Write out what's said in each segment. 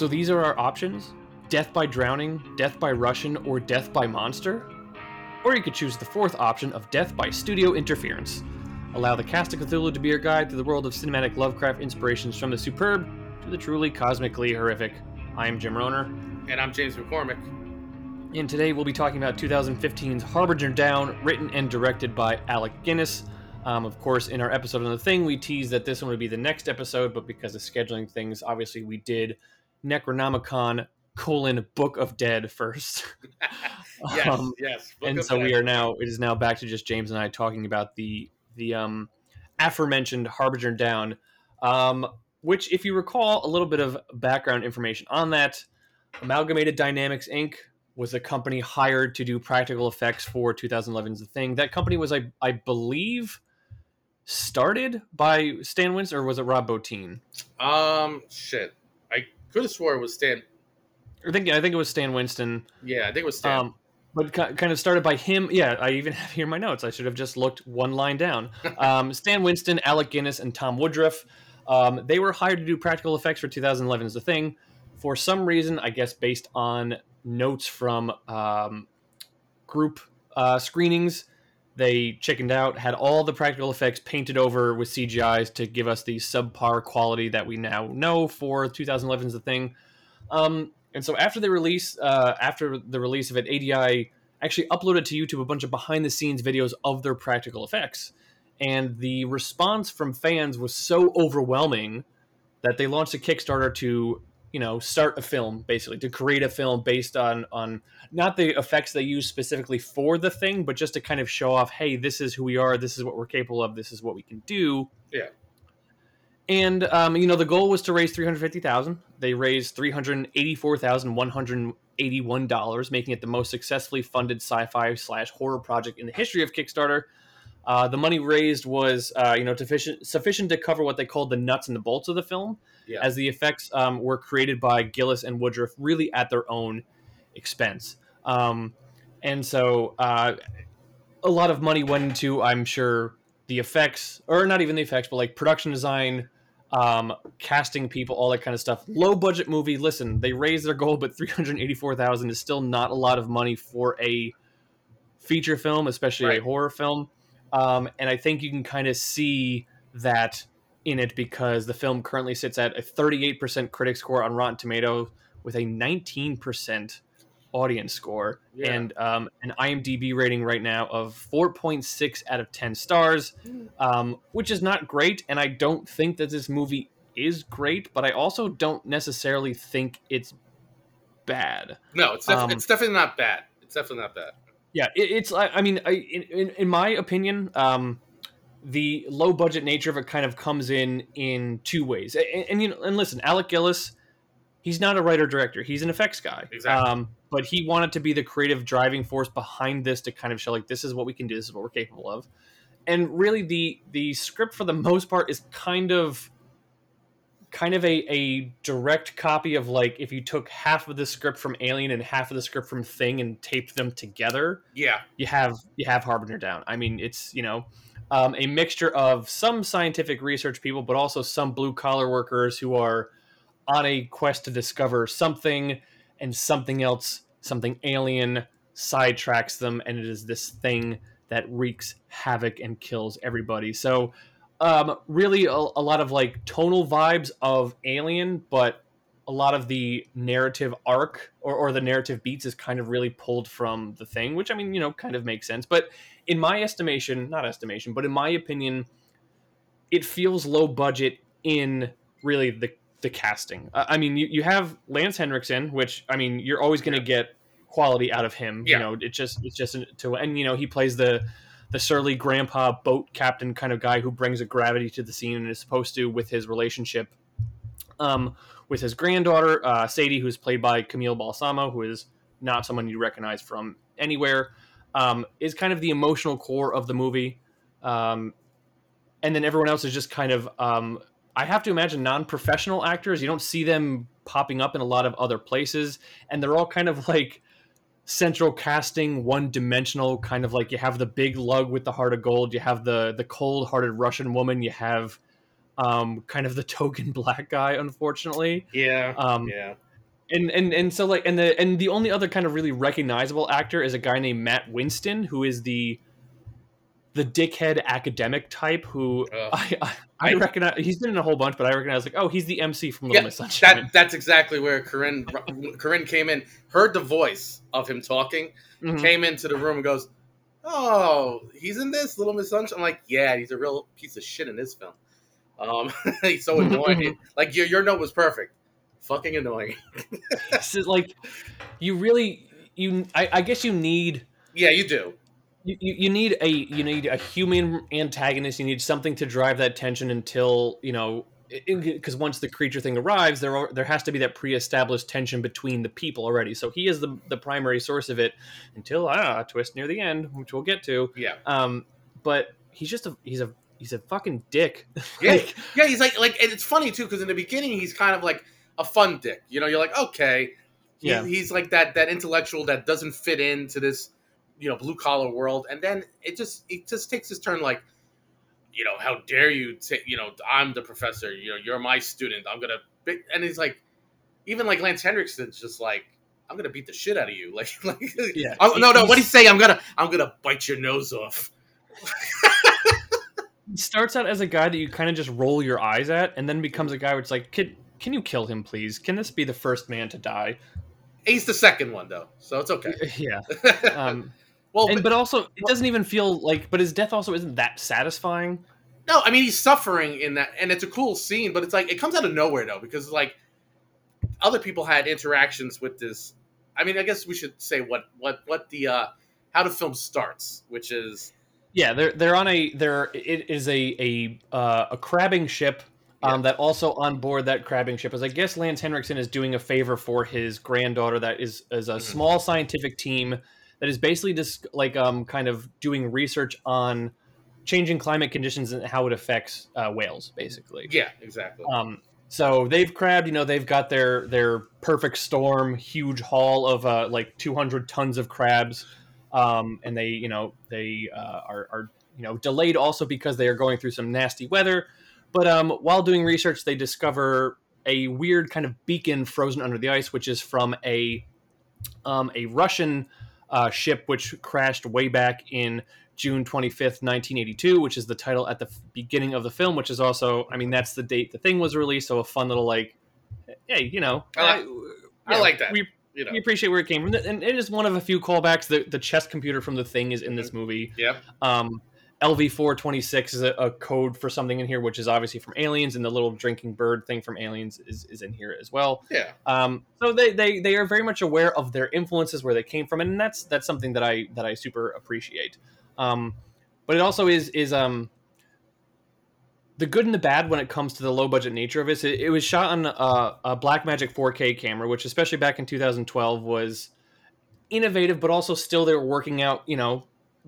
So these are our options death by drowning, death by Russian, or death by monster. Or you could choose the fourth option of death by studio interference. Allow the cast of Cthulhu to be your guide through the world of cinematic Lovecraft inspirations from the superb to the truly cosmically horrific. I am Jim Rohner. And I'm James McCormick. And today we'll be talking about 2015's Harbinger Down, written and directed by Alec Gillis. Um, of course, in our episode on the thing, we teased that this one would be the next episode, but because of scheduling things, obviously we did Necronomicon colon Book of Dead first. yes, um, yes. Book and so Dead. we are now it is now back to just James and I talking about the the um aforementioned Harbinger Down, um, which, if you recall, a little bit of background information on that, Amalgamated Dynamics Inc. was a company hired to do practical effects for 2011's The Thing. That company was, I, I believe, started by Stan Winston, or was it Rob Bottin? Um, shit, could have swore it was Stan. I think I think it was Stan Winston. Yeah, I think it was Stan. Um, but kind of started by him. Yeah, I even have here my notes. I should have just looked one line down. Um, Stan Winston, Alec Gillis, and Tom Woodruff. Um, they were hired to do practical effects for 2011 as a thing. For some reason, I guess based on notes from um, group uh, screenings, they chickened out, had all the practical effects painted over with CGIs to give us the subpar quality that we now know for 2011 as a thing. Um, and so after the release, uh, after the release of it, ADI actually uploaded to YouTube a bunch of behind the scenes videos of their practical effects. And the response from fans was so overwhelming that they launched a Kickstarter to, you know, start a film basically to create a film based on on not the effects they use specifically for the thing, but just to kind of show off, hey, this is who we are, this is what we're capable of, this is what we can do. Yeah. And um, you know, the goal was to raise three hundred fifty thousand. They raised three hundred eighty-four thousand one hundred eighty-one dollars, making it the most successfully funded sci-fi slash horror project in the history of Kickstarter. Uh, the money raised was, uh, you know, sufficient sufficient to cover what they called the nuts and the bolts of the film, yeah. as the effects um, were created by Gillis and Woodruff really at their own expense. Um, and so, uh, a lot of money went into, I'm sure, the effects, or not even the effects, but like production design, um, casting people, all that kind of stuff. Low budget movie. Listen, they raised their goal, but three hundred eighty four thousand is still not a lot of money for a feature film, especially right. a horror film. Um, and I think you can kind of see that in it because the film currently sits at a 38% critic score on Rotten Tomatoes with a 19% audience score yeah. and um, an IMDb rating right now of 4.6 out of 10 stars, um, which is not great. And I don't think that this movie is great, but I also don't necessarily think it's bad. No, it's, def- um, it's definitely not bad. It's definitely not bad. Yeah, it, it's. I mean, I, in, in my opinion, um, the low budget nature of it kind of comes in in two ways. And, and you know, and listen, Alec Gillis, he's not a writer director; he's an effects guy. Exactly. Um, but he wanted to be the creative driving force behind this to kind of show like this is what we can do this is what we're capable of and really the the script for the most part is kind of kind of a, a direct copy of like if you took half of the script from alien and half of the script from thing and taped them together yeah you have you have harbinger down i mean it's you know um, a mixture of some scientific research people but also some blue collar workers who are on a quest to discover something and something else, something alien, sidetracks them, and it is this thing that wreaks havoc and kills everybody. So, um, really, a, a lot of like tonal vibes of Alien, but a lot of the narrative arc or, or the narrative beats is kind of really pulled from the thing, which I mean, you know, kind of makes sense. But in my estimation, not estimation, but in my opinion, it feels low budget in really the the casting. Uh, I mean, you, you have Lance Henriksen, which I mean, you're always going to yeah. get quality out of him. Yeah. You know, it just it's just to and you know he plays the the surly grandpa boat captain kind of guy who brings a gravity to the scene and is supposed to with his relationship um, with his granddaughter uh, Sadie, who's played by Camille Balsamo, who is not someone you recognize from anywhere, um, is kind of the emotional core of the movie. Um, and then everyone else is just kind of um, I have to imagine non-professional actors. You don't see them popping up in a lot of other places, and they're all kind of like central casting, one-dimensional. Kind of like you have the big lug with the heart of gold. You have the the cold-hearted Russian woman. You have um, kind of the token black guy. Unfortunately, yeah, um, yeah. and and and so like and the and the only other kind of really recognizable actor is a guy named Matt Winston, who is the the dickhead academic type who. I, I I recognize he's been in a whole bunch, but I recognize like oh he's the MC from Little Yeah, Miss Sunshine. That that's exactly where Corinne Corinne came in, heard the voice of him talking, Mhm. came into the room and goes, "Oh, he's in this Little Miss Sunshine." I'm like, "Yeah, he's a real piece of shit in this film." Um, he's so annoying. like your your note was perfect. Fucking annoying. So, like you really you I, I guess you need Yeah, you do. You, you need a you need a human antagonist you need something to drive that tension until you know because once the creature thing arrives there are, there has to be that pre-established tension between the people already so he is the the primary source of it until ah a twist near the end which we'll get to Yeah. um but he's just a he's a he's a fucking dick Yeah, Like, yeah. He's like like, and it's funny too because in the beginning he's kind of like a fun dick. You know, you're like, okay, he, Yeah. he's like that that intellectual that doesn't fit into this, you know, blue collar world, and then it just it just takes this turn like, you know, how dare you take, you know, I'm the professor, you know, you're my student, I'm gonna, and he's like, even like Lance Henriksen's just like. I'm gonna beat the shit out of you, like, like Yeah. Oh, no, no. What do you say? I'm gonna, I'm gonna bite your nose off. he starts out as a guy that you kind of just roll your eyes at and then becomes a guy where it's like can, can you kill him please can this be the first man to die He's the second one though, so it's okay. yeah um well, and but- but also it doesn't even feel like but his death also isn't that satisfying No, I mean he's suffering in that, and it's a cool scene, but it's like it comes out of nowhere though, because like other people had interactions with this. I mean, I guess we should say what what what the uh how the film starts, which is yeah they're they're on a they're it is a a uh, a crabbing ship um, that also on board that crabbing ship is I guess Lance Henriksen is doing a favor for his granddaughter that is is a Mhm. small scientific team that is basically just like um kind of doing research on changing climate conditions and how it affects uh, whales basically yeah, exactly. Um, so they've crabbed, you know, they've got their their perfect storm, huge haul of uh, like 200 tons of crabs, um, and they, you know, they uh, are, are, you know, delayed also because they are going through some nasty weather. But um, while doing research, they discover a weird kind of beacon frozen under the ice, which is from a um, a Russian uh, ship which crashed way back in June 25th, 1982, which is the title at the f- beginning of the film, which is also, I mean, that's the date the thing was released. So a fun little, like, hey, you know, I like- I yeah, like that. We, you know, we appreciate where it came from. And it is one of a few callbacks. The, the chess computer from the thing is in this movie. yep. Um, LV426 is a, a code for something in here, which is obviously from Aliens, and the little drinking bird thing from Aliens is, is in here as well. Yeah, Um, so they, they they are very much aware of their influences, where they came from, and that's that's something that I that I super appreciate. Um, but it also is is um the good and the bad when it comes to the low budget nature of it. It, it was shot on a, a Blackmagic 4K camera, which especially back in 2012 was innovative, but also still they were working out. You know,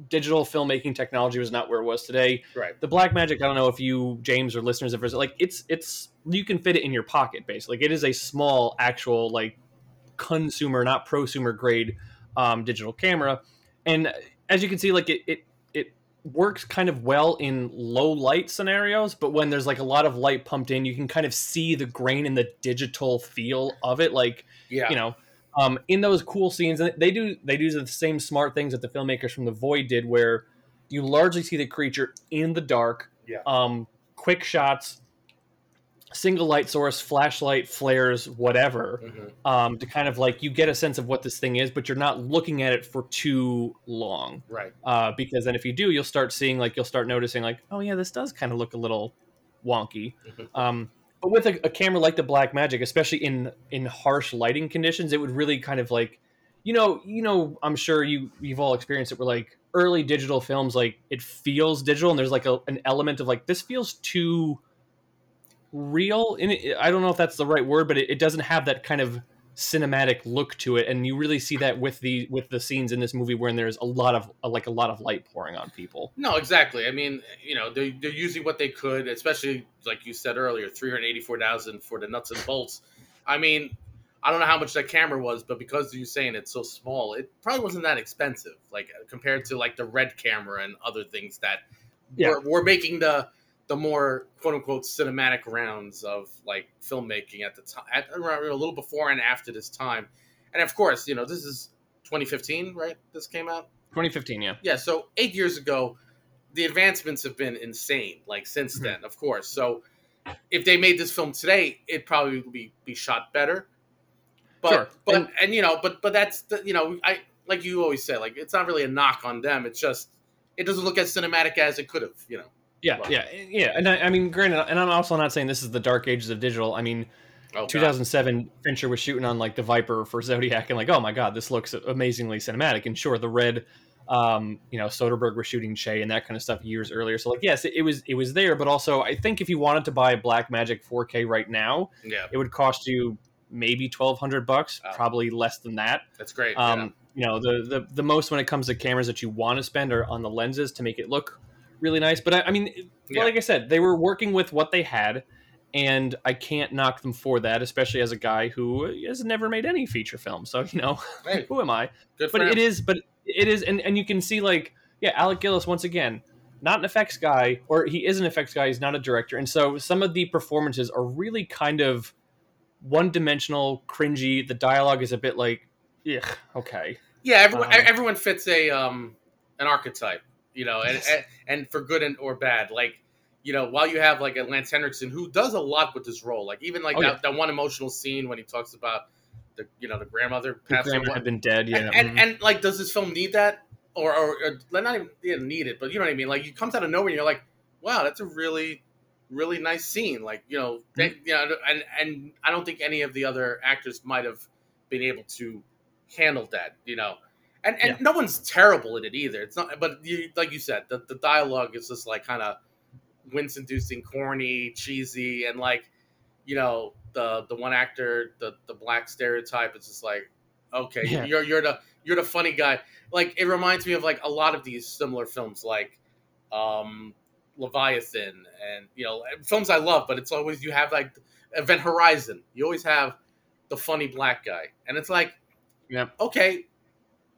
digital filmmaking technology was not where it was today. Right. the black magic i don't know if you james or listeners have like it's it's you can fit it in your pocket basically. Like, it is a small actual like consumer not prosumer grade um, digital camera. And as you can see like it, it it works kind of well in low light scenarios but when there's like a lot of light pumped in you can kind of see the grain and the digital feel of it. Like Yeah, you know um, in those cool scenes and they do they do the same smart things that the filmmakers from the void did where you largely see the creature in the dark Yeah. um, quick shots single light source flashlight flares whatever Mhm. um, to kind of like you get a sense of what this thing is but you're not looking at it for too long right. uh, because then if you do you'll start seeing like you'll start noticing like oh yeah this does kind of look a little wonky Mhm. um, but with a, a camera like the black magic especially in in harsh lighting conditions it would really kind of like you know you know i'm sure you you've all experienced it where like early digital films like it feels digital and there's like a, an element of like this feels too real. It, i don't know if that's the right word but it, it doesn't have that kind of cinematic look to it and you really see that with the with the scenes in this movie where there's a lot of like a lot of light pouring on people No, exactly. I mean, you know, they're, they're using what they could, especially like you said earlier, three hundred eighty-four thousand for the nuts and bolts. I mean, I don't know how much that camera was, but because you're saying it's so small, it probably wasn't that expensive, like compared to like the red camera and other things that Yeah. were, were making the the more quote unquote cinematic rounds of like filmmaking at the time, at around a little before and after this time, and of course, you know, this is 2015, right? This came out. 2015, yeah. Yeah, so eight years ago, the advancements have been insane. Like since Mhm. then, of course. So if they made this film today, it'd probably be be shot better. But Sure. but And- and, you know, but but that's the, you know, I like you always say, like it's not really a knock on them. It's just it doesn't look as cinematic as it could have. You know. Yeah, yeah, yeah. And I, I mean, granted, and I'm also not saying this is the dark ages of digital. I mean, Oh, God. 2007, Fincher was shooting on like the Viper for Zodiac, and like, oh my god, this looks amazingly cinematic. And sure, the Red, um, you know, Soderbergh was shooting Che and that kind of stuff years earlier. So like, yes, it, it was it was there, but also I think if you wanted to buy Black Magic 4K right now, Yeah, it would cost you maybe 1200 bucks, Oh. probably less than that. that's great. Um, You know, the, the the most when it comes to cameras that you want to spend are on the lenses to make it look really nice. But I, I mean, Yeah. like I said, they were working with what they had, and I can't knock them for that, especially as a guy who has never made any feature film. So you know. Hey, who am I? But him. it is, but it is, and and you can see like, yeah, Alec Gillis once again. Not an effects guy, or he is an effects guy. He's not a director, and so some of the performances are really kind of one-dimensional, cringy. The dialogue is a bit like, ugh, okay. Yeah, everyone Um, everyone fits a um an archetype, you know, and Yes. and, and for good and or bad. Like, you know, while you have like a Lance Henriksen who does a lot with this role, like even like Oh, that, yeah. that one emotional scene when he talks about the you know the grandmother The passing grandma had been dead. Yeah, and, and mhm. and like does this film need that or or, or not even yeah, need it, but you know what I mean? Like it comes out of nowhere and you're like, wow, that's a really really nice scene. Like you know, Mm-hmm. they, you know, and and I don't think any of the other actors might have been able to handle that. You know, and and Yeah. no one's terrible in it either. It's not, but you, like you said, the the dialogue is just like kind of wince inducing, corny, cheesy, and like you know the the one actor, the the black stereotype. It's just like okay, Yeah. you're you're the you're the funny guy. Like it reminds me of like a lot of these similar films, like um Leviathan, and you know films I love. But it's always you have like Event Horizon. You always have the funny black guy, and it's like, Yeah. okay,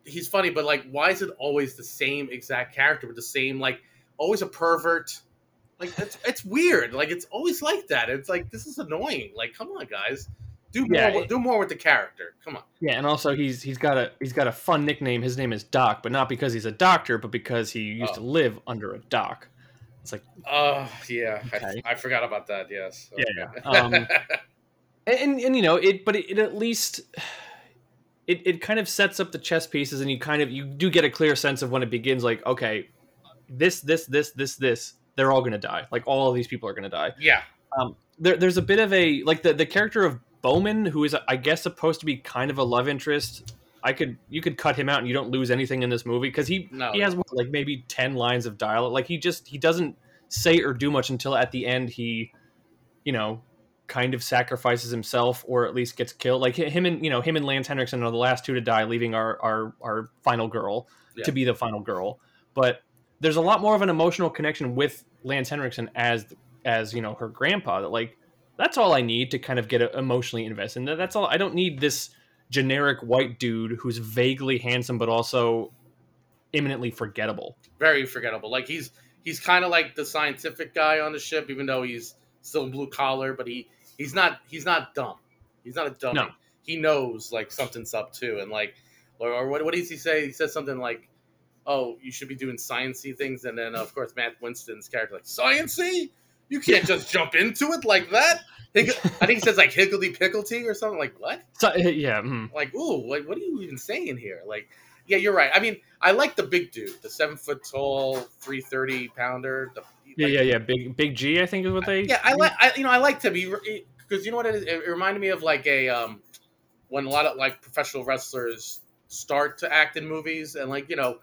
he's funny, but like, why is it always the same exact character with the same like always a pervert? Like it's it's weird. Like it's always like that. It's like this is annoying. Like come on, guys, do more. Do more with the character. Come on. yeah, and also he's he's got a he's got a fun nickname. His name is Doc, but not because he's a doctor, but because he used Oh. to live under a dock. It's like, Oh yeah, Okay. I, I forgot about that. Yes. yeah, yeah. Um, and, and and you know it, but it, it at least it, it kind of sets up the chess pieces, and you kind of you do get a clear sense of when it begins. Like, okay, this this this this this they're all gonna die. Like all of these people are gonna die. yeah. um, there, there's a bit of a like the the character of Bowman, who is I guess supposed to be kind of a love interest. I could you could cut him out and you don't lose anything in this movie because he No. he has what, like maybe ten lines of dialogue. Like he just he doesn't say or do much until at the end he, you know, kind of sacrifices himself or at least gets killed. Like him and you know him and Lance Henriksen are the last two to die, leaving our our our final girl Yeah. to be the final girl. But there's a lot more of an emotional connection with Lance Henriksen as as you know her grandpa. That like that's all I need to kind of get uh, emotionally invested. And that's all. I don't need this generic white dude who's vaguely handsome but also imminently forgettable. very forgettable. Like he's he's kind of like the scientific guy on the ship, even though he's still in blue collar. But he he's not he's not dumb. He's not a dummy. No. He knows like something's up too, and like or, or what what does he say? He says something like, "Oh, you should be doing sciency things," and then of course Matt Winston's character like sciency. You can't just jump into it like that. I think he says like higgledy pickledy or something like what? So yeah, mm. like, ooh, like, what are you even saying here? Like, yeah, you're right. I mean, I like the big dude, the seven foot tall, three thirty pounder. The, yeah, like- yeah, yeah. Big Big G, I think is what they. yeah. I like, I, you know, I like to be because you know what it is. It reminded me of like a um, when a lot of like professional wrestlers start to act in movies, and like you know,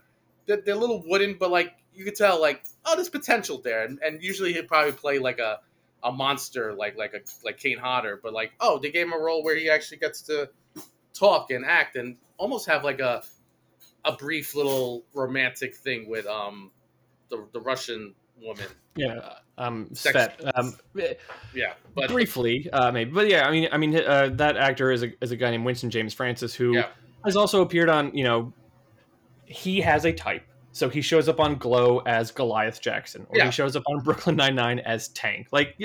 they're, they're a little wooden, but like you could tell, like, oh, there's potential there, and, and usually he'd probably play like a a monster, like like a like Kane Hodder, but like, oh, they gave him a role where he actually gets to talk and act and almost have like a a brief little romantic thing with um the the Russian woman. yeah. Um, Sex- Svet. Um, Yeah, but briefly, uh, maybe, but yeah, I mean, I mean, uh, that actor is a is a guy named Winston James Francis who Yeah. has also appeared on. You know, he has a type. So he shows up on Glow as Goliath Jackson, or Yeah. he shows up on Brooklyn Nine Nine as Tank. Like,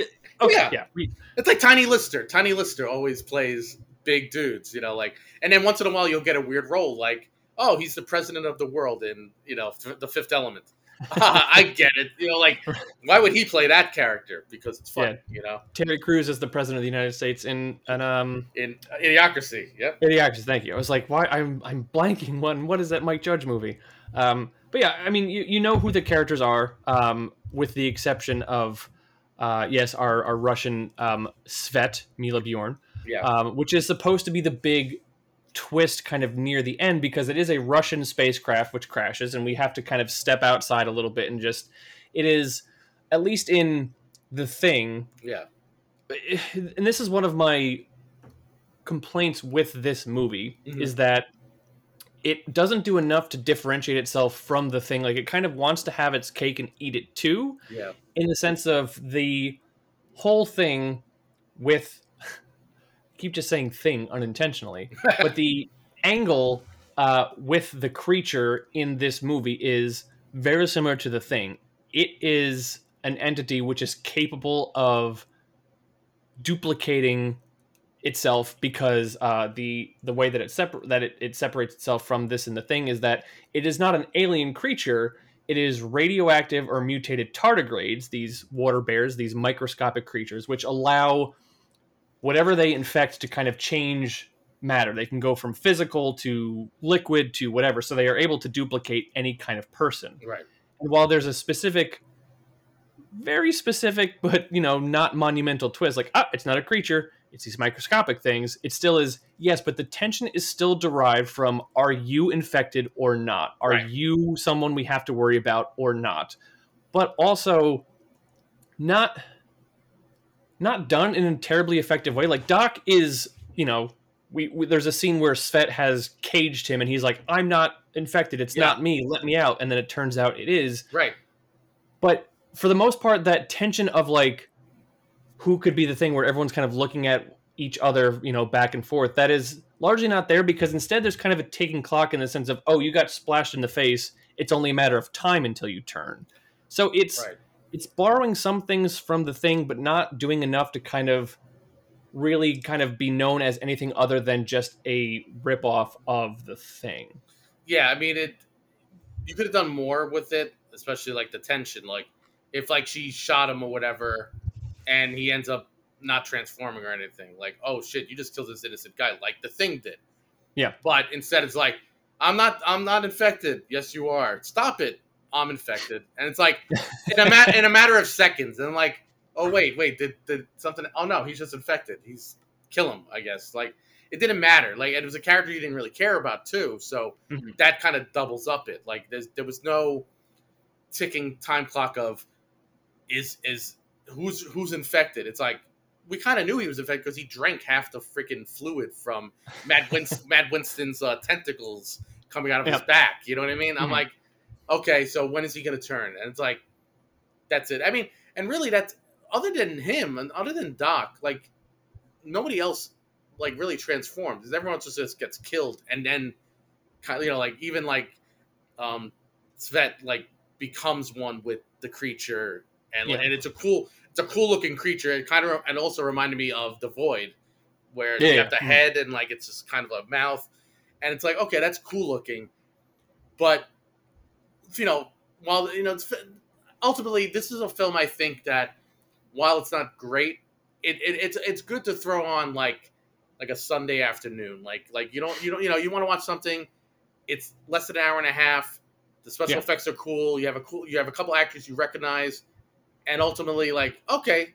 okay, Yeah. yeah, It's like Tiny Lister. Tiny Lister always plays big dudes, you know, like, and then once in a while you'll get a weird role, like, oh, he's the president of the world in, you know, the Fifth Element. I get it, you know, like, why would he play that character? Because it's fun, you know, Terry Crews is the president of the United States in an um in Idiocracy. Yep. Idiocracy. Thank you. I was like, why? I'm I'm blanking. One. What is that Mike Judge movie? Um, but yeah, I mean, you, you know who the characters are, um, with the exception of, uh, yes, our our Russian um, Svet Milla Bjorn, Yeah. um, which is supposed to be the big twist kind of near the end because it is a Russian spacecraft which crashes, and we have to kind of step outside a little bit and just, it is, at least in the thing, yeah. and this is one of my complaints with this movie Mhm. is that it doesn't do enough to differentiate itself from the thing like it kind of wants to have its cake and eat it too Yeah. in the sense of the whole thing with keep just saying thing unintentionally but the angle uh, with the creature in this movie is very similar to the thing. It is an entity which is capable of duplicating itself because uh, the the way that it separ- that it, it separates itself from this and the thing is that it is not an alien creature. It is radioactive or mutated tardigrades these water bears these microscopic creatures which allow whatever they infect to kind of change matter they can go from physical to liquid to whatever so they are able to duplicate any kind of person Right. and while there's a specific, very specific, but you know, not monumental twist, like ah, it's not a creature, it's these microscopic things. It still is yes, but the tension is still derived from: Are you infected or not? Are Right. you someone we have to worry about or not? But also, not not done in a terribly effective way. Like Doc is, you know, we, we there's a scene where Svet has caged him, and he's like, "I'm not infected. It's Yeah. not me. Let me out." And then it turns out it is. Right. But for the most part, that tension of like, who could be the thing where everyone's kind of looking at each other, you know, back and forth, that is largely not there because instead there's kind of a ticking clock in the sense of, oh, you got splashed in the face. It's only a matter of time until you turn. So it's Right. It's borrowing some things from the thing, but not doing enough to kind of really kind of be known as anything other than just a ripoff of the thing. Yeah. I mean, it. You could have done more with it, especially like the tension. Like, if like she shot him or whatever, and he ends up not transforming or anything. Like, oh shit, you just killed this innocent guy, like the thing did. Yeah. But instead, it's like, I'm not, I'm not infected. Yes, you are. Stop it. I'm infected, and it's like in a ma- in a matter of seconds, and like, oh wait, wait, did did something? Oh no, he's just infected. He's kill him, I guess. Like it didn't matter. Like it was a character you didn't really care about too, so Mhm. that kind of doubles up it. Like there's there was no ticking time clock of is is who's who's infected. It's like we kind of knew he was infected because he drank half the freaking fluid from Matt, Winst- Matt Winston's uh, tentacles coming out of his back. You know what I mean? I'm Mhm. like, okay, so when is he going to turn? And it's like, that's it. I mean, and really, that's other than him and other than Doc, like nobody else like really transformed because everyone else just gets killed and then kind you know like even like um Svet like becomes one with the creature and Yeah. and it's a cool it's a cool looking creature it kind of and also reminded me of the void where Yeah, you have the Mhm. head and like it's just kind of a mouth and it's like okay that's cool looking but you know while you know it's ultimately this is a film i think that while it's not great it, it it's it's good to throw on like like a sunday afternoon like like you don't you don't you know you want to watch something it's less than an hour and a half the special Yeah. effects are cool you have a cool you have a couple actors you recognize and ultimately like okay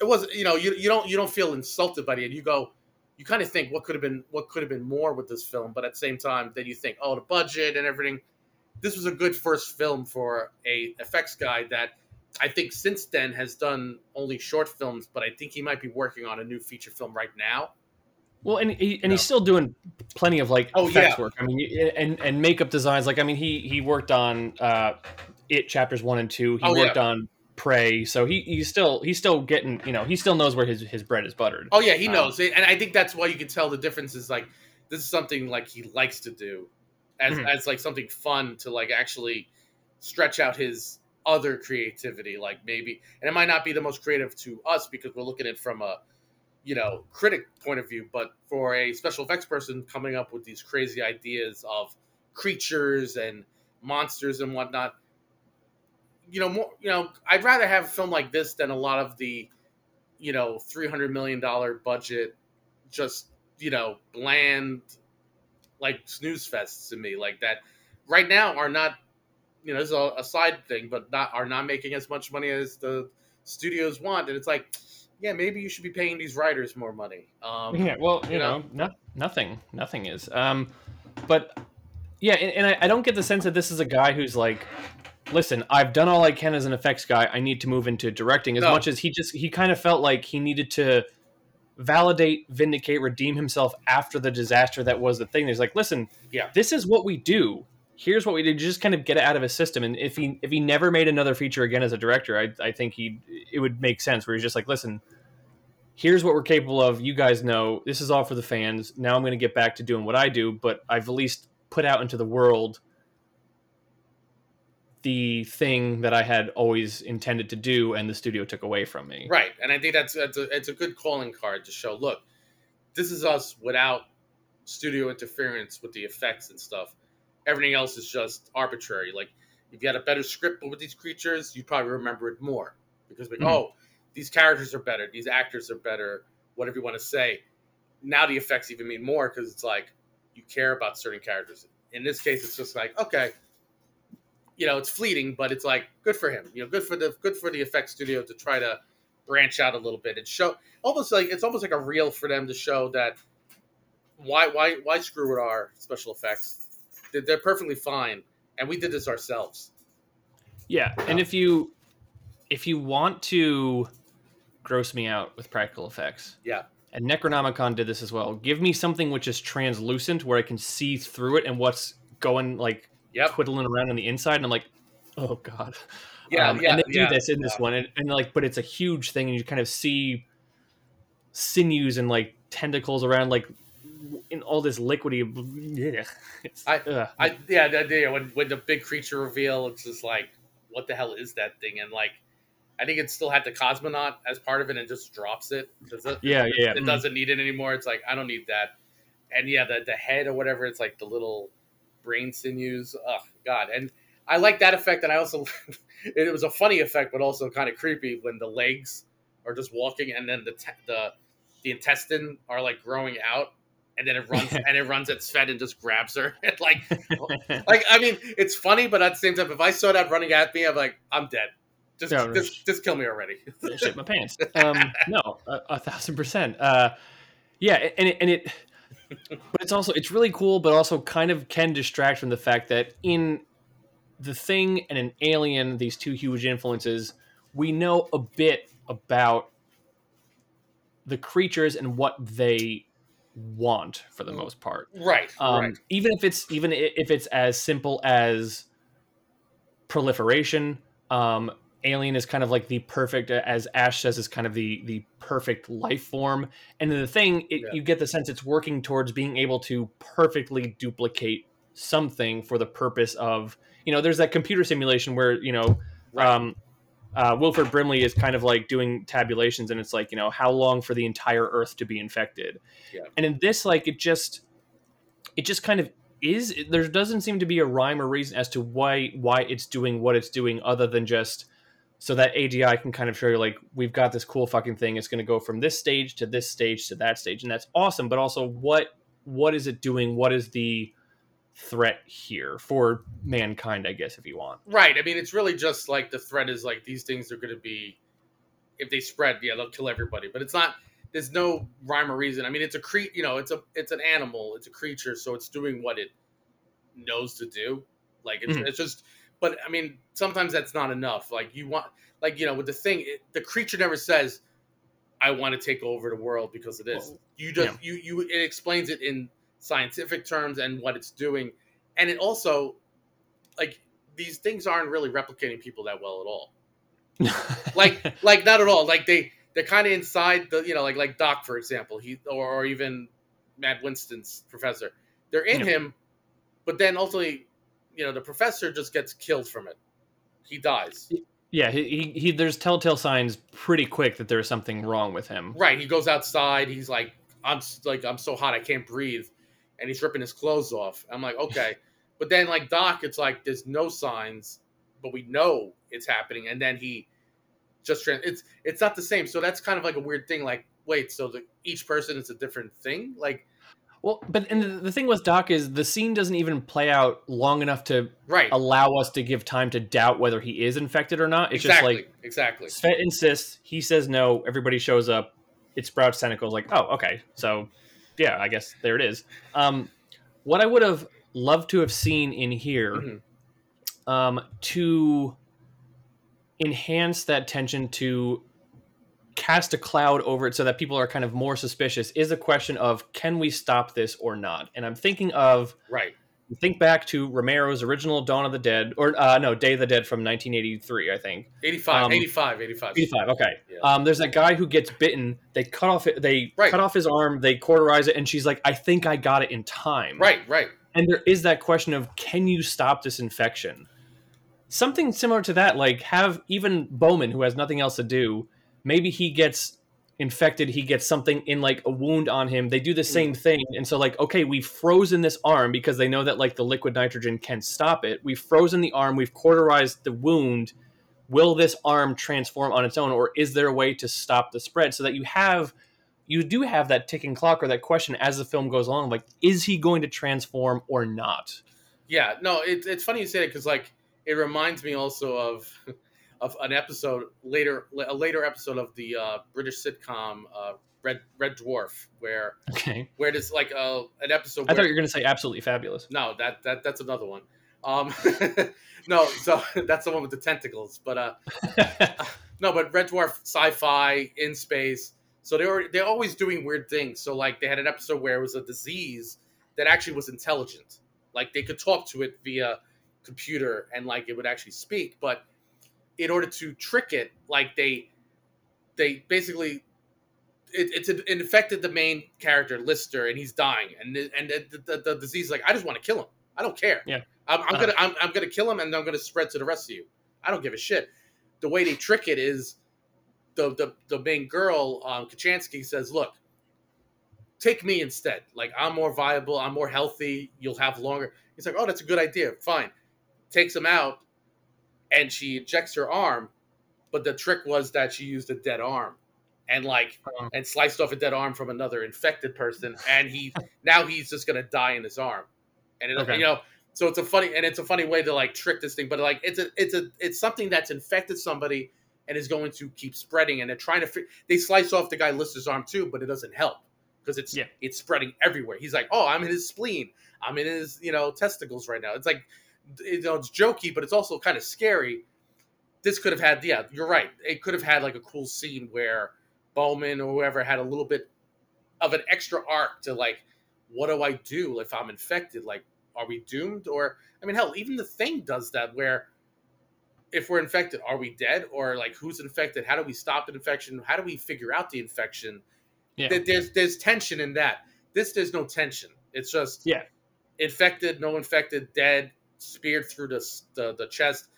it was you know you, you don't you don't feel insulted by end you go you kind of think what could have been what could have been more with this film but at the same time then you think oh the budget and everything this was a good first film for a effects guy that I think since then has done only short films, but I think he might be working on a new feature film right now. Well, and he, and No. he's still doing plenty of like Oh, effects yeah. work. I mean, and and makeup designs. Like, I mean, he he worked on uh, it chapters one and two. He Oh, worked on Prey, so he he's still he's still getting you know he still knows where his his bread is buttered. Oh yeah, he Um, knows, and I think that's why you can tell the difference is like this is something like he likes to do, as Mhm. as like something fun to like actually stretch out his other creativity. Like maybe, and it might not be the most creative to us because we're looking at it from a you know critic point of view, but for a special effects person coming up with these crazy ideas of creatures and monsters and whatnot. You know, more. You know, I'd rather have a film like this than a lot of the, you know, three hundred million dollar budget, just you know, bland, like snooze fests to me, like that. Right now, are not, you know, this is a, a side thing, but not are not making as much money as the studios want, and it's like, yeah, maybe you should be paying these writers more money. Um, yeah, well, you, you know, know? no, nothing, nothing is. Um, but yeah, and, and I, I don't get the sense that this is a guy who's like, listen, I've done all I can as an effects guy. I need to move into directing. As No. much as he just he kind of felt like he needed to validate, vindicate, redeem himself after the disaster that was the thing. He's like, listen, Yeah. this is what we do. Here's what we did. Just kind of get it out of his system. And if he if he never made another feature again as a director, I I think he it would make sense. Where he's just like, listen, here's what we're capable of. You guys know this is all for the fans. Now I'm going to get back to doing what I do, but I've at least put out into the world the thing that I had always intended to do, and the studio took away from me. Right, and I think that's that's a, it's a good calling card to show. Look, this is us without studio interference with the effects and stuff. Everything else is just arbitrary. Like if you had a better script with these creatures, you'd probably remember it more because like, Mhm. oh, these characters are better, these actors are better, whatever you want to say. Now the effects even mean more because it's like you care about certain characters. In this case, it's just like okay, you know, it's fleeting, but it's like good for him. You know, good for the good for the effects studio to try to branch out a little bit and show almost like it's almost like a reel for them to show that why why why screw with our special effects? They're, they're perfectly fine, and we did this ourselves. Yeah, and if you if you want to gross me out with practical effects, Yeah. and Necronomicon did this as well. Give me something which is translucent where I can see through it and what's going like Yep. twiddling around on the inside, and I'm like, oh god. Yeah, Um, yeah, and they do this in this one, and, and like, but it's a huge thing, and you kind of see sinews and like tentacles around, like in all this liquidy. I- ugh. I yeah, the, the, when when the big creature reveal, it's just like, what the hell is that thing? And like, I think it still had the cosmonaut as part of it, and just drops it because it, yeah, yeah, it mm. doesn't need it anymore. It's like I don't need that. And yeah, the the head or whatever, it's like the little brain sinews. Oh god, and I like that effect, and I also it was a funny effect, but also kind of creepy when the legs are just walking, and then the te- the the intestine are like growing out, and then it runs and it runs at Sven and just grabs her. And like like I mean, it's funny, but at the same time, if I saw that running at me, I'm like, I'm dead. Just Yeah, just, just kill me already. shit my pants. Um, no, a, a thousand percent. Uh, yeah, and it, and it, but it's also it's really cool, but also kind of can distract from the fact that in the thing and an alien, these two huge influences, we know a bit about the creatures and what they want for the most part. right, Um, right. Even if it's even if it's as simple as proliferation. Um, alien is kind of like the perfect, as Ash says, is kind of the the perfect life form. And then the thing, it, Yeah. you get the sense it's working towards being able to perfectly duplicate something for the purpose of you know. There's that computer simulation where you know. Right. Um, uh, Wilford Brimley is kind of like doing tabulations, and it's like you know how long for the entire Earth to be infected, Yeah. and in this, like it just, it just kind of is. There doesn't seem to be a rhyme or reason as to why why it's doing what it's doing, other than just so that ADI can kind of show you like we've got this cool fucking thing. It's going to go from this stage to this stage to that stage, and that's awesome. But also, what what is it doing? What is the threat here for mankind? I guess if you want. Right. I mean, it's really just like the threat is like these things are going to be, if they spread, yeah, they'll kill everybody. But it's not. There's no rhyme or reason. I mean, it's a cre. You know, it's a it's an animal. It's a creature, so it's doing what it knows to do. Like it's, Mhm. it's just. But I mean, sometimes that's not enough. Like you want, like you know, with the thing, it, the creature never says, "I want to take over the world because of this." Well, you just you you it explains it in scientific terms and what it's doing, and it also like these things aren't really replicating people that well at all. Like like not at all. Like they they're kind of inside the you know like like Doc for example he or, or even Matt Winston's professor. They're in Yeah. him, but then ultimately, you know, the professor just gets killed from it. He dies. Yeah, he, he, he there's telltale signs pretty quick that there's something wrong with him. Right. He goes outside. He's like, I'm like, I'm so hot, I can't breathe, and he's ripping his clothes off. I'm like, okay, but then like Doc, it's like there's no signs, but we know it's happening, and then he just trans- it's it's not the same. So that's kind of like a weird thing. Like, wait, so the, each person is a different thing? Like, Well, but and the, thing with Doc is the scene doesn't even play out long enough to right? allow us to give time to doubt whether he is infected or not. It's exactly, just like exactly. Svet insists, he says no, everybody shows up. It sprouts tentacles. Like, oh, okay, so yeah, I guess there it is. Um, what I would have loved to have seen in here, Mhm. um, to enhance that tension to cast a cloud over it so that people are kind of more suspicious is a question of can we stop this or not and i'm thinking of Right. think back to romero's original dawn of the dead or uh, no day of the dead from 1983 i think 85, Um, 85, 85. 85 okay Yeah. um, there's that guy who gets bitten they cut off it they Right. cut off his arm they cauterize it and she's like i think i got it in time Right, right. and there is that question of can you stop this infection something similar to that like have even bowman who has nothing else to do maybe he gets infected he gets something in like a wound on him. They do the same mm. thing and so like okay we've frozen this arm because they know that like the liquid nitrogen can stop it. We've frozen the arm we've cauterized the wound. Will this arm transform on its own or is there a way to stop the spread? So that you have you do have that ticking clock or that question as the film goes along like is he going to transform or not? Yeah, no, it, it's funny you say it because like it reminds me also of of an episode later, a later episode of the uh, British sitcom uh, Red Red Dwarf, where okay where there's like a an episode. i Where, thought you were going to say absolutely fabulous no, that that that's another one. Um, no, so that's the one with the tentacles. But uh, no, but Red Dwarf, sci-fi in space. So they were they're always doing weird things. So like they had an episode where it was a disease that actually was intelligent. Like they could talk to it via computer and like it would actually speak. But in order to trick it, like they they basically it, it's it infected the main character Lister and he's dying and and the, the, the disease is like I just want to kill him. I don't care. Yeah. I'm, I'm Uh-huh. gonna I'm, I'm gonna kill him and I'm gonna spread to the rest of you. I don't give a shit. The way they trick it is the the, the main girl, um, Kochanski says, "Look, take me instead. Like I'm more viable. I'm more healthy. You'll have longer." He's like, "Oh, that's a good idea. Fine." Takes him out, and she injects her arm. But the trick was that she used a dead arm, and like Oh. and sliced off a dead arm from another infected person, and he now he's just gonna die in his arm, and it, Okay. you know. So it's a funny and it's a funny way to like trick this thing, but like it's a it's a it's something that's infected somebody and is going to keep spreading. And they're trying to they slice off the guy Lister's arm too, but it doesn't help because it's Yeah. it's spreading everywhere. He's like, oh, I'm in his spleen, I'm in his you know testicles right now. It's like you know it's jokey, but it's also kind of scary. This could have had yeah, you're right. It could have had like a cool scene where Bowman or whoever had a little bit of an extra arc to like, what do I do if I'm infected? Like, are we doomed? Or I mean, hell, even the thing does that where if we're infected, are we dead? Or like who's infected? How do we stop an infection? How do we figure out the infection? Yeah. There's there's tension in that. This there's no tension. It's just Yeah. infected, no infected, dead, speared through the the, the chest.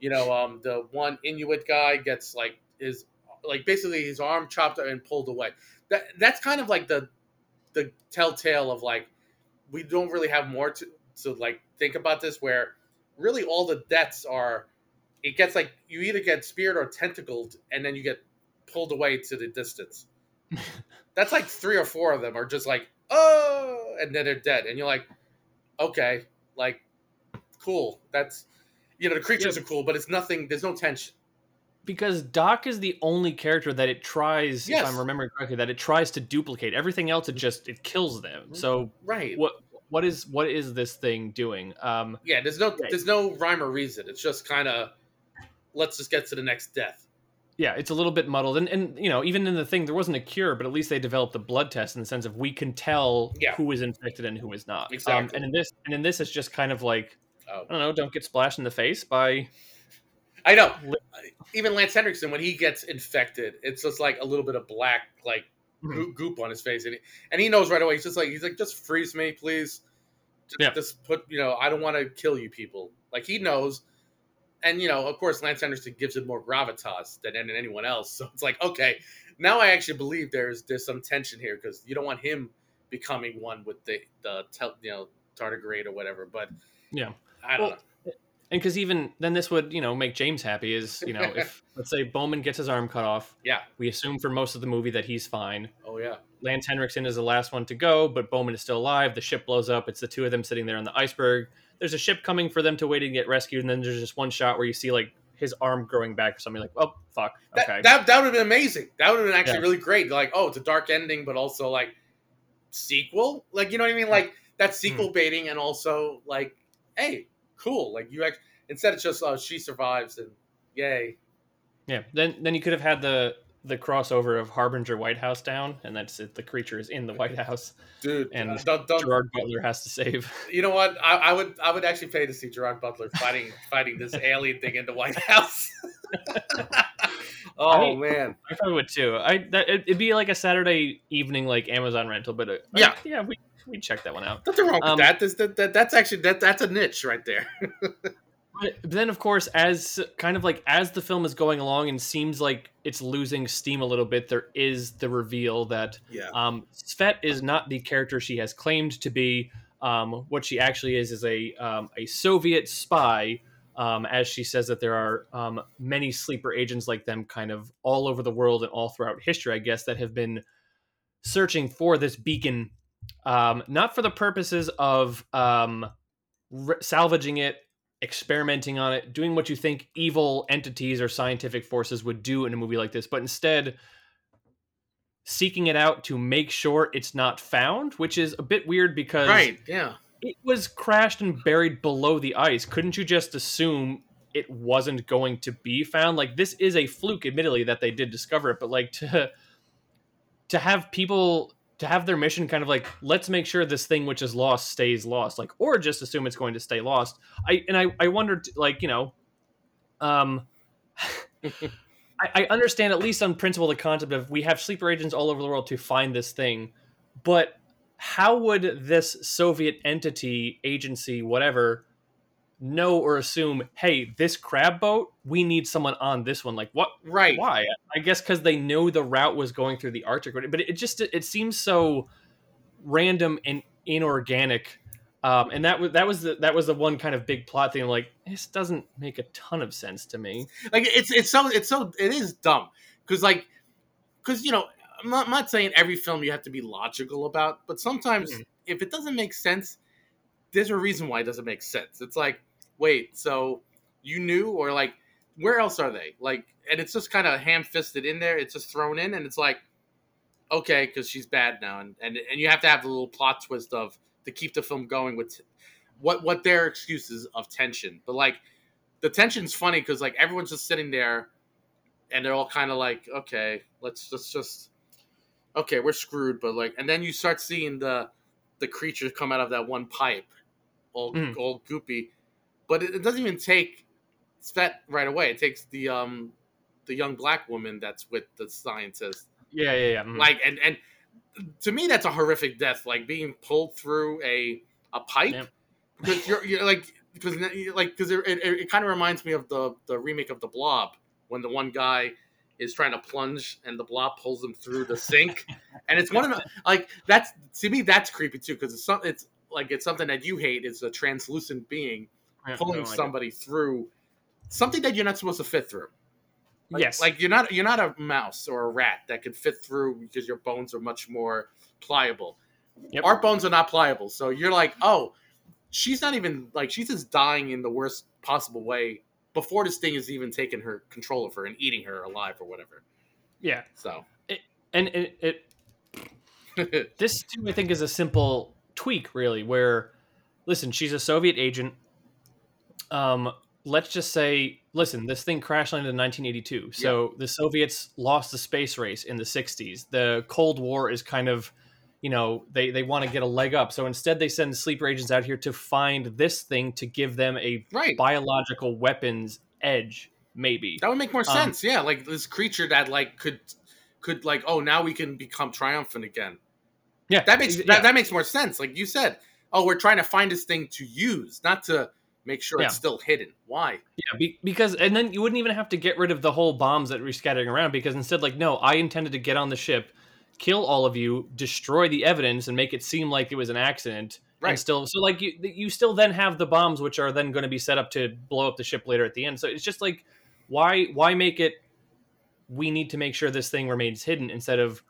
You know, um, the one Inuit guy gets like his like basically his arm chopped and pulled away. That that's kind of like the the telltale of like we don't really have more to to like think about this where really all the deaths are it gets like you either get speared or tentacled and then you get pulled away to the distance. That's like three or four of them are just like oh and then they're dead and you're like okay like cool that's you know the creatures are cool but it's nothing there's no tension because Doc is the only character that it tries, Yes. if I'm remembering correctly, that it tries to duplicate. Everything else, it just it kills them. So right what what is what is this thing doing? Um, yeah there's no Right. there's no rhyme or reason it's just kind of let's just get to the next death yeah, it's a little bit muddled, and and you know even in the thing there wasn't a cure, but at least they developed the blood test in the sense of we can tell Yeah. who is infected and who is not. Um, Exactly. and in this and in this it's just kind of like oh. I don't know, don't get splashed in the face by I know. Even Lance Henriksen, when he gets infected, it's just like a little bit of black, like Mhm. goop on his face, and he, and he knows right away. He's just like he's like, just freeze me, please. Just, Yeah. just put, you know, I don't want to kill you people. Like he knows, and you know, of course, Lance Henriksen gives it more gravitas than any- anyone else. So it's like, okay, now I actually believe there's there's some tension here because you don't want him becoming one with the the you know tardigrade or whatever. But Yeah. I don't Well, know. And because even then, this would you know make James happy. Is you know if let's say Bowman gets his arm cut off, Yeah. we assume for most of the movie that he's fine. Oh yeah. Lance Henriksen is the last one to go, but Bowman is still alive. The ship blows up. It's the two of them sitting there on the iceberg. There's a ship coming for them to wait and get rescued, and then there's just one shot where you see like his arm growing back or something. Like, oh fuck, That, okay, that, that would have been amazing. That would have been actually Yeah. really great. Like, oh, it's a dark ending, but also like sequel. Like, you know what I mean? Like that Hmm. sequel baiting, and also like, hey, cool. Like you actually instead it's just uh, she survives and yay. yeah. Then then you could have had the the crossover of Harbinger White House down, and that's it. The creature is in the White House, Dude, And uh, don't, don't Gerard Butler has to save. you know what? I, I would I would actually pay to see Gerard Butler fighting fighting this alien thing in the White House. oh I man, I probably would too. I that, it- it'd be like a Saturday evening like Amazon rental, but uh, Yeah. yeah, we we check that one out. nothing wrong with Um, that. This, that, that. That's actually that that's a niche right there. But then, of course, as kind of like as the film is going along and seems like it's losing steam a little bit, there is the reveal that yeah. um, Svet is not the character she has claimed to be. Um, what she actually is is a um, a Soviet spy. Um, as she says that there are um, many sleeper agents like them, kind of all over the world and all throughout history, I guess, that have been searching for this beacon, um, not for the purposes of um, re- salvaging it, experimenting on it, doing what you think evil entities or scientific forces would do in a movie like this, but instead seeking it out to make sure it's not found, which is a bit weird because Right. Yeah. it was crashed and buried below the ice. Couldn't you just assume it wasn't going to be found? Like this is a fluke, admittedly, that they did discover it, but like to to have people to have their mission kind of like let's make sure this thing which is lost stays lost, like or just assume it's going to stay lost. I and I I wondered like you know, um. I, I understand at least on principle the concept of we have sleeper agents all over the world to find this thing, but how would this Soviet entity, agency, whatever, know or assume, hey, this crab boat, we need someone on this one? Like, what? Right. Why? I guess because they know the route was going through the Arctic, but it just it seems so random and inorganic. Um, and that was that was the that was the one kind of big plot thing. Like this doesn't make a ton of sense to me. Like it's it's so it's so it is dumb because like because you know I'm not, I'm not saying every film you have to be logical about, but sometimes Mhm. if it doesn't make sense, there's a reason why it doesn't make sense. It's like wait, so you knew or like where else are they? Like and it's just kind of ham fisted in there. It's just thrown in and it's like okay because she's bad now and, and and you have to have the little plot twist of to keep the film going with what what their excuses of tension but like the tension's funny because like everyone's just sitting there and they're all kind of like okay let's let's just okay we're screwed but like and then you start seeing the the creatures come out of that one pipe all Mhm. all goopy but it, it doesn't even take Svet right away it takes the um the young black woman that's with the scientist Yeah, yeah, yeah. mhm. like and and to me that's a horrific death like being pulled through a a pipe Yep. because you're, you're like because like because it, it, it kind of reminds me of the the remake of the blob when the one guy is trying to plunge and the blob pulls him through the sink and it's one of the like that's to me that's creepy too because it's something it's like it's something that you hate is a translucent being Yeah, pulling no, somebody through something that you're not supposed to fit through like, yes, like you're not you're not a mouse or a rat that could fit through because your bones are much more pliable. Yep. Our bones are not pliable, so you're like, oh, she's not even like she's just dying in the worst possible way before this thing is even taking her control of her and eating her alive or whatever. yeah, So it, and it, it this too, I think, is a simple tweak, really. Where, listen, she's a Soviet agent. Um, let's just say, listen, this thing crash landed in 1982. So the Soviets lost the space race in the 60s. The Cold War is kind of, you know, they they want to get a leg up. So instead, they send sleeper agents out here to find this thing to give them a right, biological weapons edge, maybe. that would make more um, sense. yeah, like this creature that like could could like oh now we can become triumphant again. Yeah, That makes ex- that, that makes more sense. Like you said, oh, we're trying to find this thing to use, not to make sure Yeah. it's still hidden. Why? Yeah, be, because and then you wouldn't even have to get rid of the whole bombs that were scattering around because instead, like, no, I intended to get on the ship, kill all of you, destroy the evidence, and make it seem like it was an accident. Right. And still, so like you, you still then have the bombs, which are then going to be set up to blow up the ship later at the end. So it's just like, why, why make it? We need to make sure this thing remains hidden instead of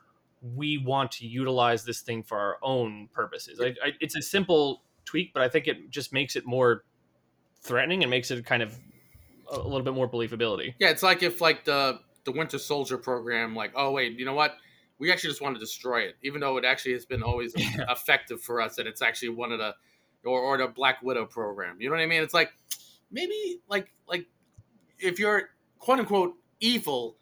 we want to utilize this thing for our own purposes. Like, I, it's a simple tweak, but I think it just makes it more threatening and makes it kind of a little bit more believability. Yeah, it's like if like the the Winter Soldier program, like, oh wait, you know what? We actually just want to destroy it, even though it actually has been always effective for us, and it's actually one of the or or the Black Widow program. You know what I mean? It's like maybe like like if you're quote unquote evil,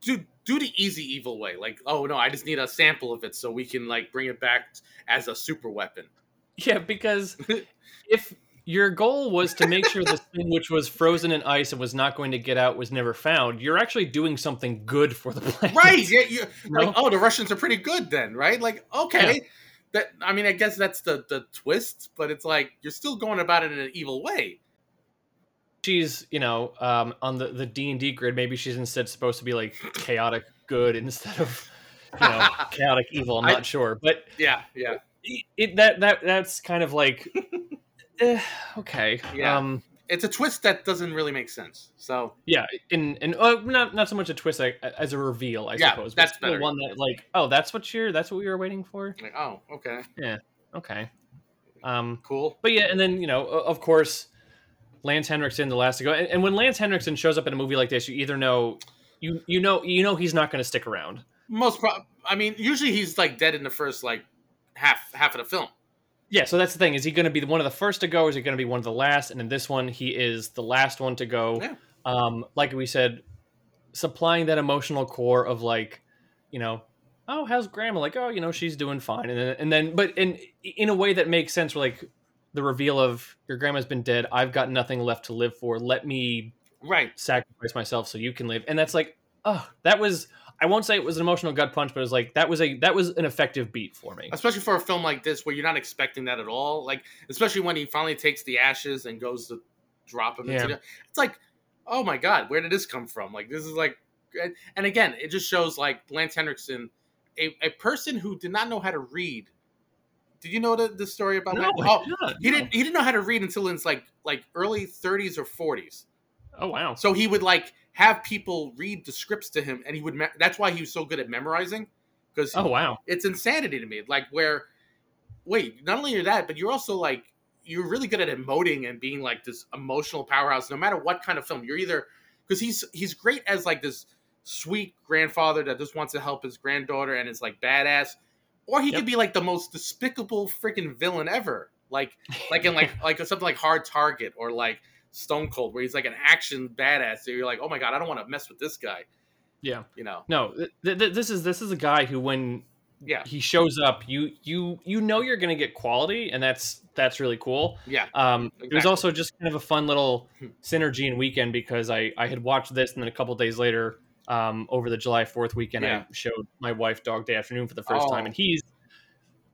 do do the easy evil way. Like, oh no, I just need a sample of it so we can like bring it back as a super weapon. Yeah, because if your goal was to make sure this thing which was frozen in ice and was not going to get out was never found, you're actually doing something good for the planet. right yeah you No? like oh the russians are pretty good then right like okay that i mean i guess that's the the twist but it's like you're still going about it in an evil way She's, you know, um, on the the D and D grid. Maybe she's instead supposed to be like chaotic good instead of, you know, chaotic evil. I'm I- not sure, but yeah yeah it, it that that that's kind of like, eh, okay, Yeah. Um, it's a twist that doesn't really make sense so Yeah, and and uh, not not so much a twist like, as a reveal, I Yeah, suppose. that's better. one that like, oh, that's what you're that's what we were waiting for. like oh okay Yeah. Okay, um, cool but yeah, and then you know, of course, Lance Henriksen, the last to go, and, and when Lance Henriksen shows up in a movie like this, you either know you you know you know he's not going to stick around. most pro- i mean usually he's like dead in the first like half half of the film Yeah, so that's the thing: is he going to be one of the first to go, or is he going to be one of the last? And in this one, he is the last one to go. Yeah. Um, like we said, supplying that emotional core of like, you know, oh, how's grandma? Like, oh, you know, she's doing fine, and then and then, but in in a way that makes sense. Where like the reveal of your grandma's been dead, I've got nothing left to live for. Let me right sacrifice myself so you can live, and that's like, oh, that was. I won't say it was an emotional gut punch, but it was like that was a that was an effective beat for me. especially for a film like this where you're not expecting that at all like especially when he finally takes the ashes and goes to drop them Yeah. into the, it's like oh my god where did this come from like this is like and- and again it just shows like lance henriksen a, a person who did not know how to read did you know the, the story about No, that I oh did not, he no. didn't he didn't know how to read until in his like like early 30s or 40s Oh wow. so he would like have people read the scripts to him and he would me- that's why he was so good at memorizing because Oh wow. it's insanity to me. Like where, wait, not only are that, but you're also like you're really good at emoting and being like this emotional powerhouse. No matter what kind of film, you're either because he's he's great as like this sweet grandfather that just wants to help his granddaughter and is like badass, or he Yep. could be like the most despicable freaking villain ever. Like like in like like something like Hard Target or like Stone Cold, where he's like an action badass. So you're like, oh my god, I don't want to mess with this guy. Yeah. You know? No, th- th- this is this is a guy who when Yeah, he shows up, you you you know you're going to get quality, and that's that's really cool. yeah, Um, It was also just kind of a fun little Hmm. synergy and weekend because I I had watched this, and then a couple days later, um, over the July Fourth weekend, Yeah. I showed my wife Dog Day Afternoon for the first Oh. time, and he's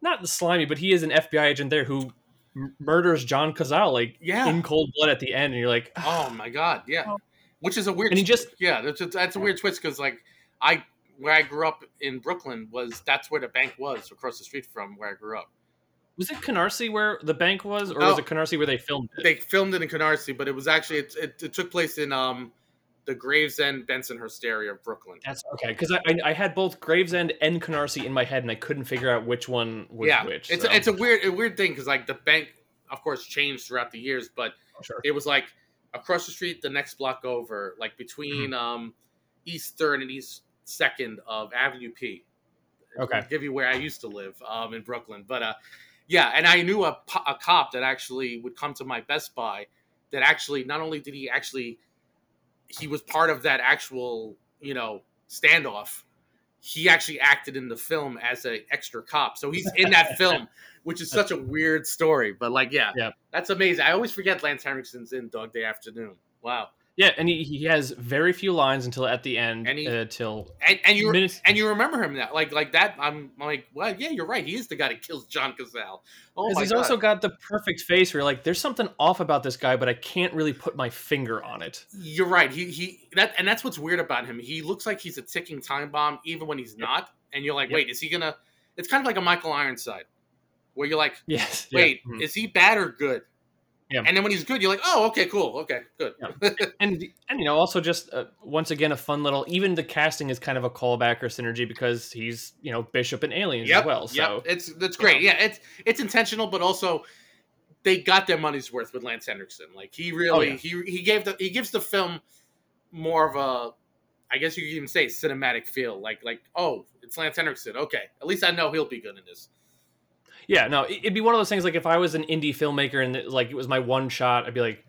not the slimy, but he is an FBI agent there who m- murders John Cazale like yeah. in cold blood at the end, and you're like, Oh my god, yeah. Oh. Which is a weird. and he just yeah, that's a, that's a weird twist because like I where I grew up in Brooklyn was that's where the bank was across the street from where I grew up. was it Canarsie where the bank was, or No. was it Canarsie where they filmed it? They filmed it in Canarsie, but it was actually it, it, it took place in um the Gravesend Bensonhurst area of Brooklyn. That's okay because I, I I had both Gravesend and Canarsie in my head and I couldn't figure out which one was yeah, which. it's so- a, it's a weird a weird thing because like the bank, of course, changed throughout the years, but sure. it was like across the street, the next block over, like between Mm-hmm. um East Third and East Second of Avenue P. Okay. I'll give you where I used to live um, in Brooklyn, but uh, yeah, and I knew a, a cop that actually would come to my Best Buy. That actually, not only did he actually, he was part of that actual, you know, standoff. He actually acted in the film as an extra cop, so he's in that film, which is such a weird story. But like, yeah, Yeah. that's amazing. I always forget Lance Henriksen's in Dog Day Afternoon. Wow. Yeah, and he, he has very few lines until at the end. And he- uh, till And, and you minutes. and you remember him that like like that. I'm like, well, yeah, you're right. He is the guy that kills John Cazale. Oh my he's god. also got the perfect face where you're like, there's something off about this guy, but I can't really put my finger on it. You're right. He he that and that's what's weird about him. He looks like he's a ticking time bomb even when he's not. And you're like, Yep. wait, is he gonna? It's kind of like a Michael Ironside, where you're like, Yes. wait, Yeah. Mhm. is he bad or good? Yeah. And then when he's good, you're like, oh, okay, cool, okay, good. and and you know also just uh, once again a fun little even the casting is kind of a callback or synergy because he's you know Bishop and Aliens yep, as well. So yep, it's that's great. Yeah, it's it's intentional, but also they got their money's worth with Lance Henriksen. Like he really Oh, yeah. he he gave the he gives the film more of a I guess you could even say cinematic feel. Like like oh, it's Lance Henriksen. Okay, at least I know he'll be good in this. Yeah, no, it- it'd be one of those things like if I was an indie filmmaker and it- like it was my one shot, I'd be like,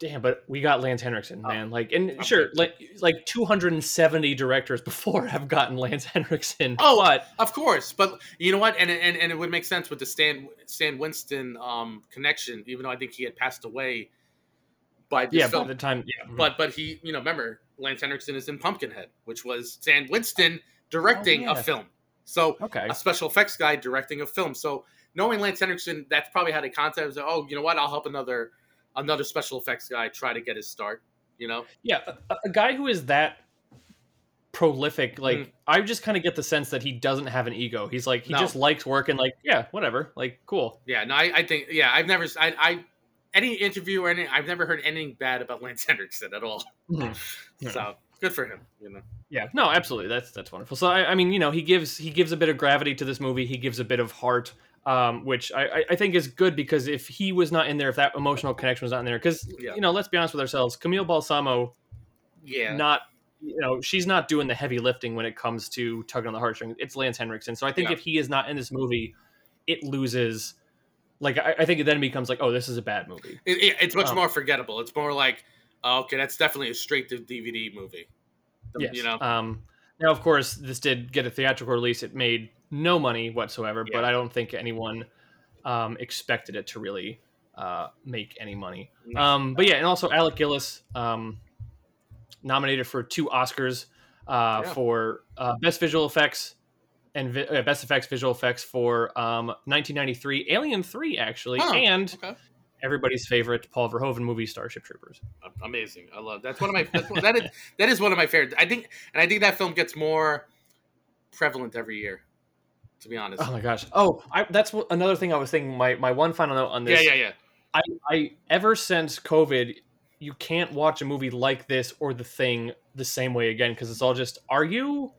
damn, but we got Lance Henriksen, Oh, man. Like, and okay. sure, like like 270 directors before have gotten Lance Henriksen. Oh, but Of course, but you know what? And and, and it would make sense with the Stan Stan Winston um, connection, even though I think he had passed away by this yeah, by the time, yeah, but but he, you know, remember Lance Henriksen is in Pumpkinhead, which was Stan Winston directing Oh, a film. So okay, a special effects guy directing a film. So knowing Lance Henriksen, that's probably how they contacted. Was like, oh, you know what? I'll help another another special effects guy try to get his start. You know, yeah, a, a guy who is that prolific, like Mhm. I just kind of get the sense that he doesn't have an ego. He's like he No. just likes working. Like, yeah, whatever, like cool. yeah. No, I, I think yeah. I've never I, I any interview or any I've never heard anything bad about Lance Henriksen at all. Yeah. So good for him. You know. Yeah, no, absolutely. That's that's wonderful. So I, I mean, you know, he gives he gives a bit of gravity to this movie. He gives a bit of heart, um, which I, I- think is good because if he was not in there, if that emotional connection was not in there, because Yeah. you know, let's be honest with ourselves, Camille Balsamo, Yeah. not you know, she's not doing the heavy lifting when it comes to tugging on the heartstrings. It's Lance Henriksen. So I think Yeah. if he is not in this movie, it loses. Like I, I think it then becomes like, oh, this is a bad movie. It, it- it's much Um, more forgettable. It's more like, okay, that's definitely a straight to DVD movie. Yes. You know. Um, now, of course, this did get a theatrical release. It made no money whatsoever, but I don't think anyone um, expected it to really uh, make any money. No. Um, but yeah, and also Alec Gillis um, nominated for two Oscars uh, Yeah. for uh, best visual effects and vi- uh, best effects visual effects for um, 1993 Alien 3 actually, and Okay. Everybody's favorite Paul Verhoeven movie Starship Troopers. Amazing. I love that's one of my that's, one- that is that is one of my favorite. I think and I think that film gets more prevalent every year. To be honest. Oh my gosh! Oh, I, that's what, another thing I was thinking. My my one final note on yeah, this. yeah, yeah. I, I ever since COVID, you can't watch a movie like this or The Thing the same way again because it's all just. Are you?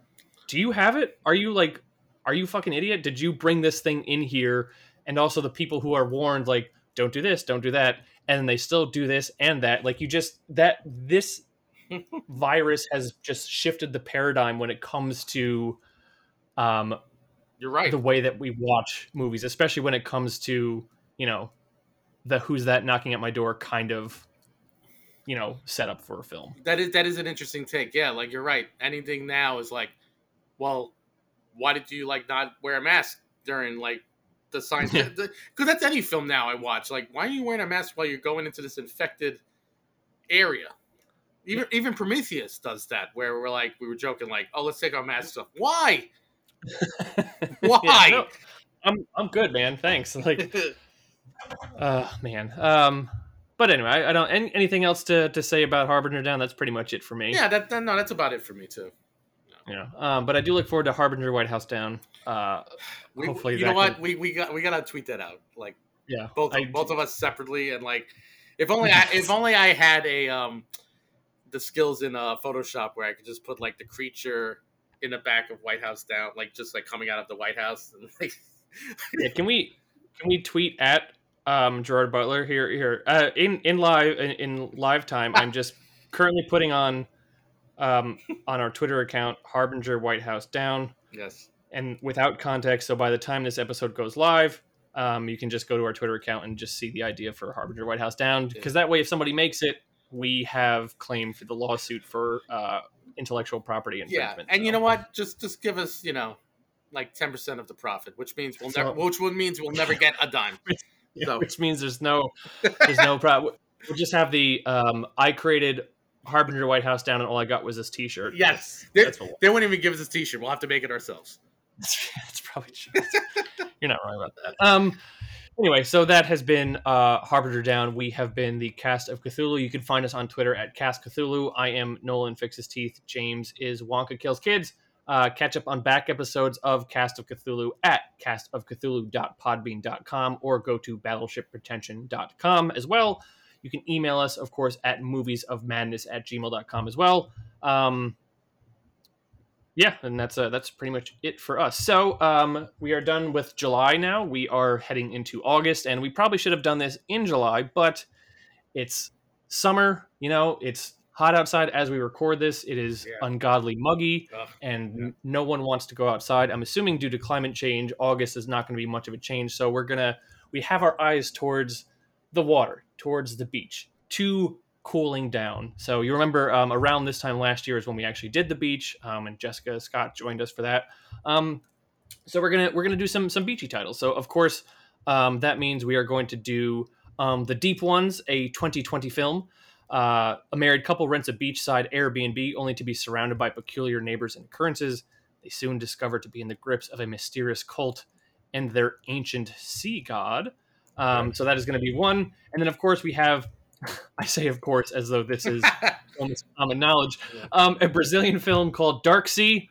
Do you have it? Are you like? Are you fucking idiot? Did you bring this thing in here? And also the people who are warned, like, don't do this, don't do that, and then they still do this and that. Like you just that this virus has just shifted the paradigm when it comes to um You're right. the way that we watch movies, especially when it comes to you know the who's that knocking at my door kind of you know setup for a film. That is that is an interesting take. Yeah, like you're right. Anything now is like, well, why did you like not wear a mask during like the science? Yeah. Because that's any film now I watch. Like, why are you wearing a mask while you're going into this infected area? Even even Prometheus does that, where we're like we were joking, like, oh, let's take our masks off. Why? Why? Yeah, no, I'm I'm good, man. Thanks. Like, uh, man. Um, but anyway, I, I don't. Any, anything else to to say about Harbinger Down? That's pretty much it for me. yeah, that, that no, that's about it for me too. Know, um, but I do look forward to Harbinger White House Down. Uh, We, Hopefully you know what? can- We we got we gotta tweet that out. Like yeah, both I- both of us separately and like if only I if only I had a um the skills in uh Photoshop where I could just put like the creature in the back of White House down like just like coming out of the White House and like yeah, can we can we tweet at um, Gerard Butler here here uh, in in live in, in live time? I'm just currently putting on um, on our Twitter account Harbinger White House down yes and without context. So by the time this episode goes live, um, you can just go to our Twitter account and just see the idea for Harbinger White House down because that way, if somebody makes it, we have claim for the lawsuit for uh, intellectual property infringement. yeah and you know what just just give us you know like ten percent of the profit which means we'll So- never which would means we'll never get a dime Yeah, So- which means there's no there's no problem. we'll just have the um, I created Harbinger White House down, and all I got was this T-shirt. Yes, they, That's they won't even give us a T-shirt. We'll have to make it ourselves. That's probably true. You're not wrong about that. Um. Anyway, so that has been uh, Harbinger Down. We have been the cast of Cthulhu. You can find us on Twitter at Cast Cthulhu. I am Nolan Fixes Teeth. James is Wonka Kills Kids. Uh, catch up on back episodes of Cast of Cthulhu at castofcthulhu.podbean.com or go to battleshippretension.com as well. You can email us, of course, at moviesofmadness at gmail.com as well. Um, yeah, and that's uh, that's pretty much it for us. So um, we are done with July now. We are heading into August, and we probably should have done this in July, but it's summer. You know, it's hot outside as we record this. It is Yeah. ungodly muggy, Ugh. and Yeah. no one wants to go outside. I'm assuming due to climate change, August is not going to be much of a change. So we're gonna we have our eyes towards the water, towards the beach, to cooling down. So you remember um, around this time last year is when we actually did the beach, um, and Jessica Scott joined us for that. Um, so we're gonna we're gonna do some some beachy titles. So of course um, that means we are going to do um, the Deep Ones, a 2020 film. Uh, a married couple rents a beachside Airbnb only to be surrounded by peculiar neighbors and occurrences. They soon discover to be in the grips of a mysterious cult and their ancient sea god. Um, Right. So that is going to be one. And then, of course, we have, I say, of course, as though this is almost common knowledge, um, a Brazilian film called Dark Sea.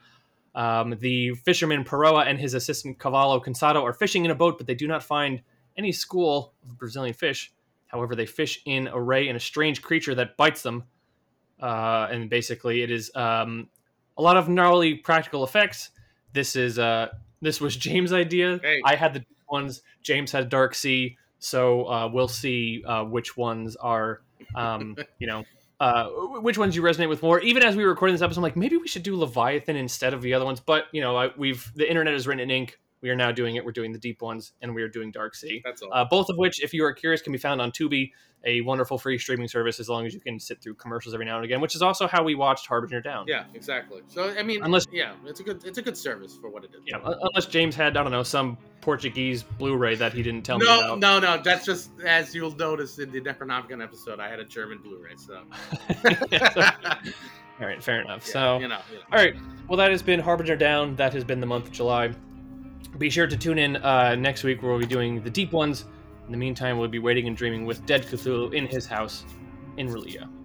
Um, the fisherman Peroa and his assistant Cavallo Cansado are fishing in a boat, but they do not find any school of Brazilian fish. However, they fish in a ray and a strange creature that bites them. Uh, and basically, it is um, a lot of gnarly practical effects. This is uh, this was James' idea. Hey. I had the ones. James had Dark Sea. So uh, we'll see uh, which ones are, um, you know, uh, which ones you resonate with more. Even as we were recording this episode, I'm like, maybe we should do Leviathan instead of the other ones. But you know, I, we've the internet is written in ink. We are now doing it. We're doing the deep ones, and we are doing Dark Sea. That's all. Uh, both of which, if you are curious, can be found on Tubi, a wonderful free streaming service as long as you can sit through commercials every now and again, which is also how we watched Harbinger Down. yeah, exactly. So I mean, Unless- yeah, it's a good it's a good service for what it is. Yeah, unless James had, I don't know, some Portuguese Blu-ray that he didn't tell me No, about. no, no. no. That's just as you'll notice in the Necronomicon episode, I had a German Blu-ray. So, All right, fair enough. yeah, so, you know, you know. all right. Well, that has been Harbinger Down. That has been the month of July. Be sure to tune in uh, next week where we'll be doing the deep ones. In the meantime, we'll be waiting and dreaming with Dead Cthulhu in his house in R'lyeh.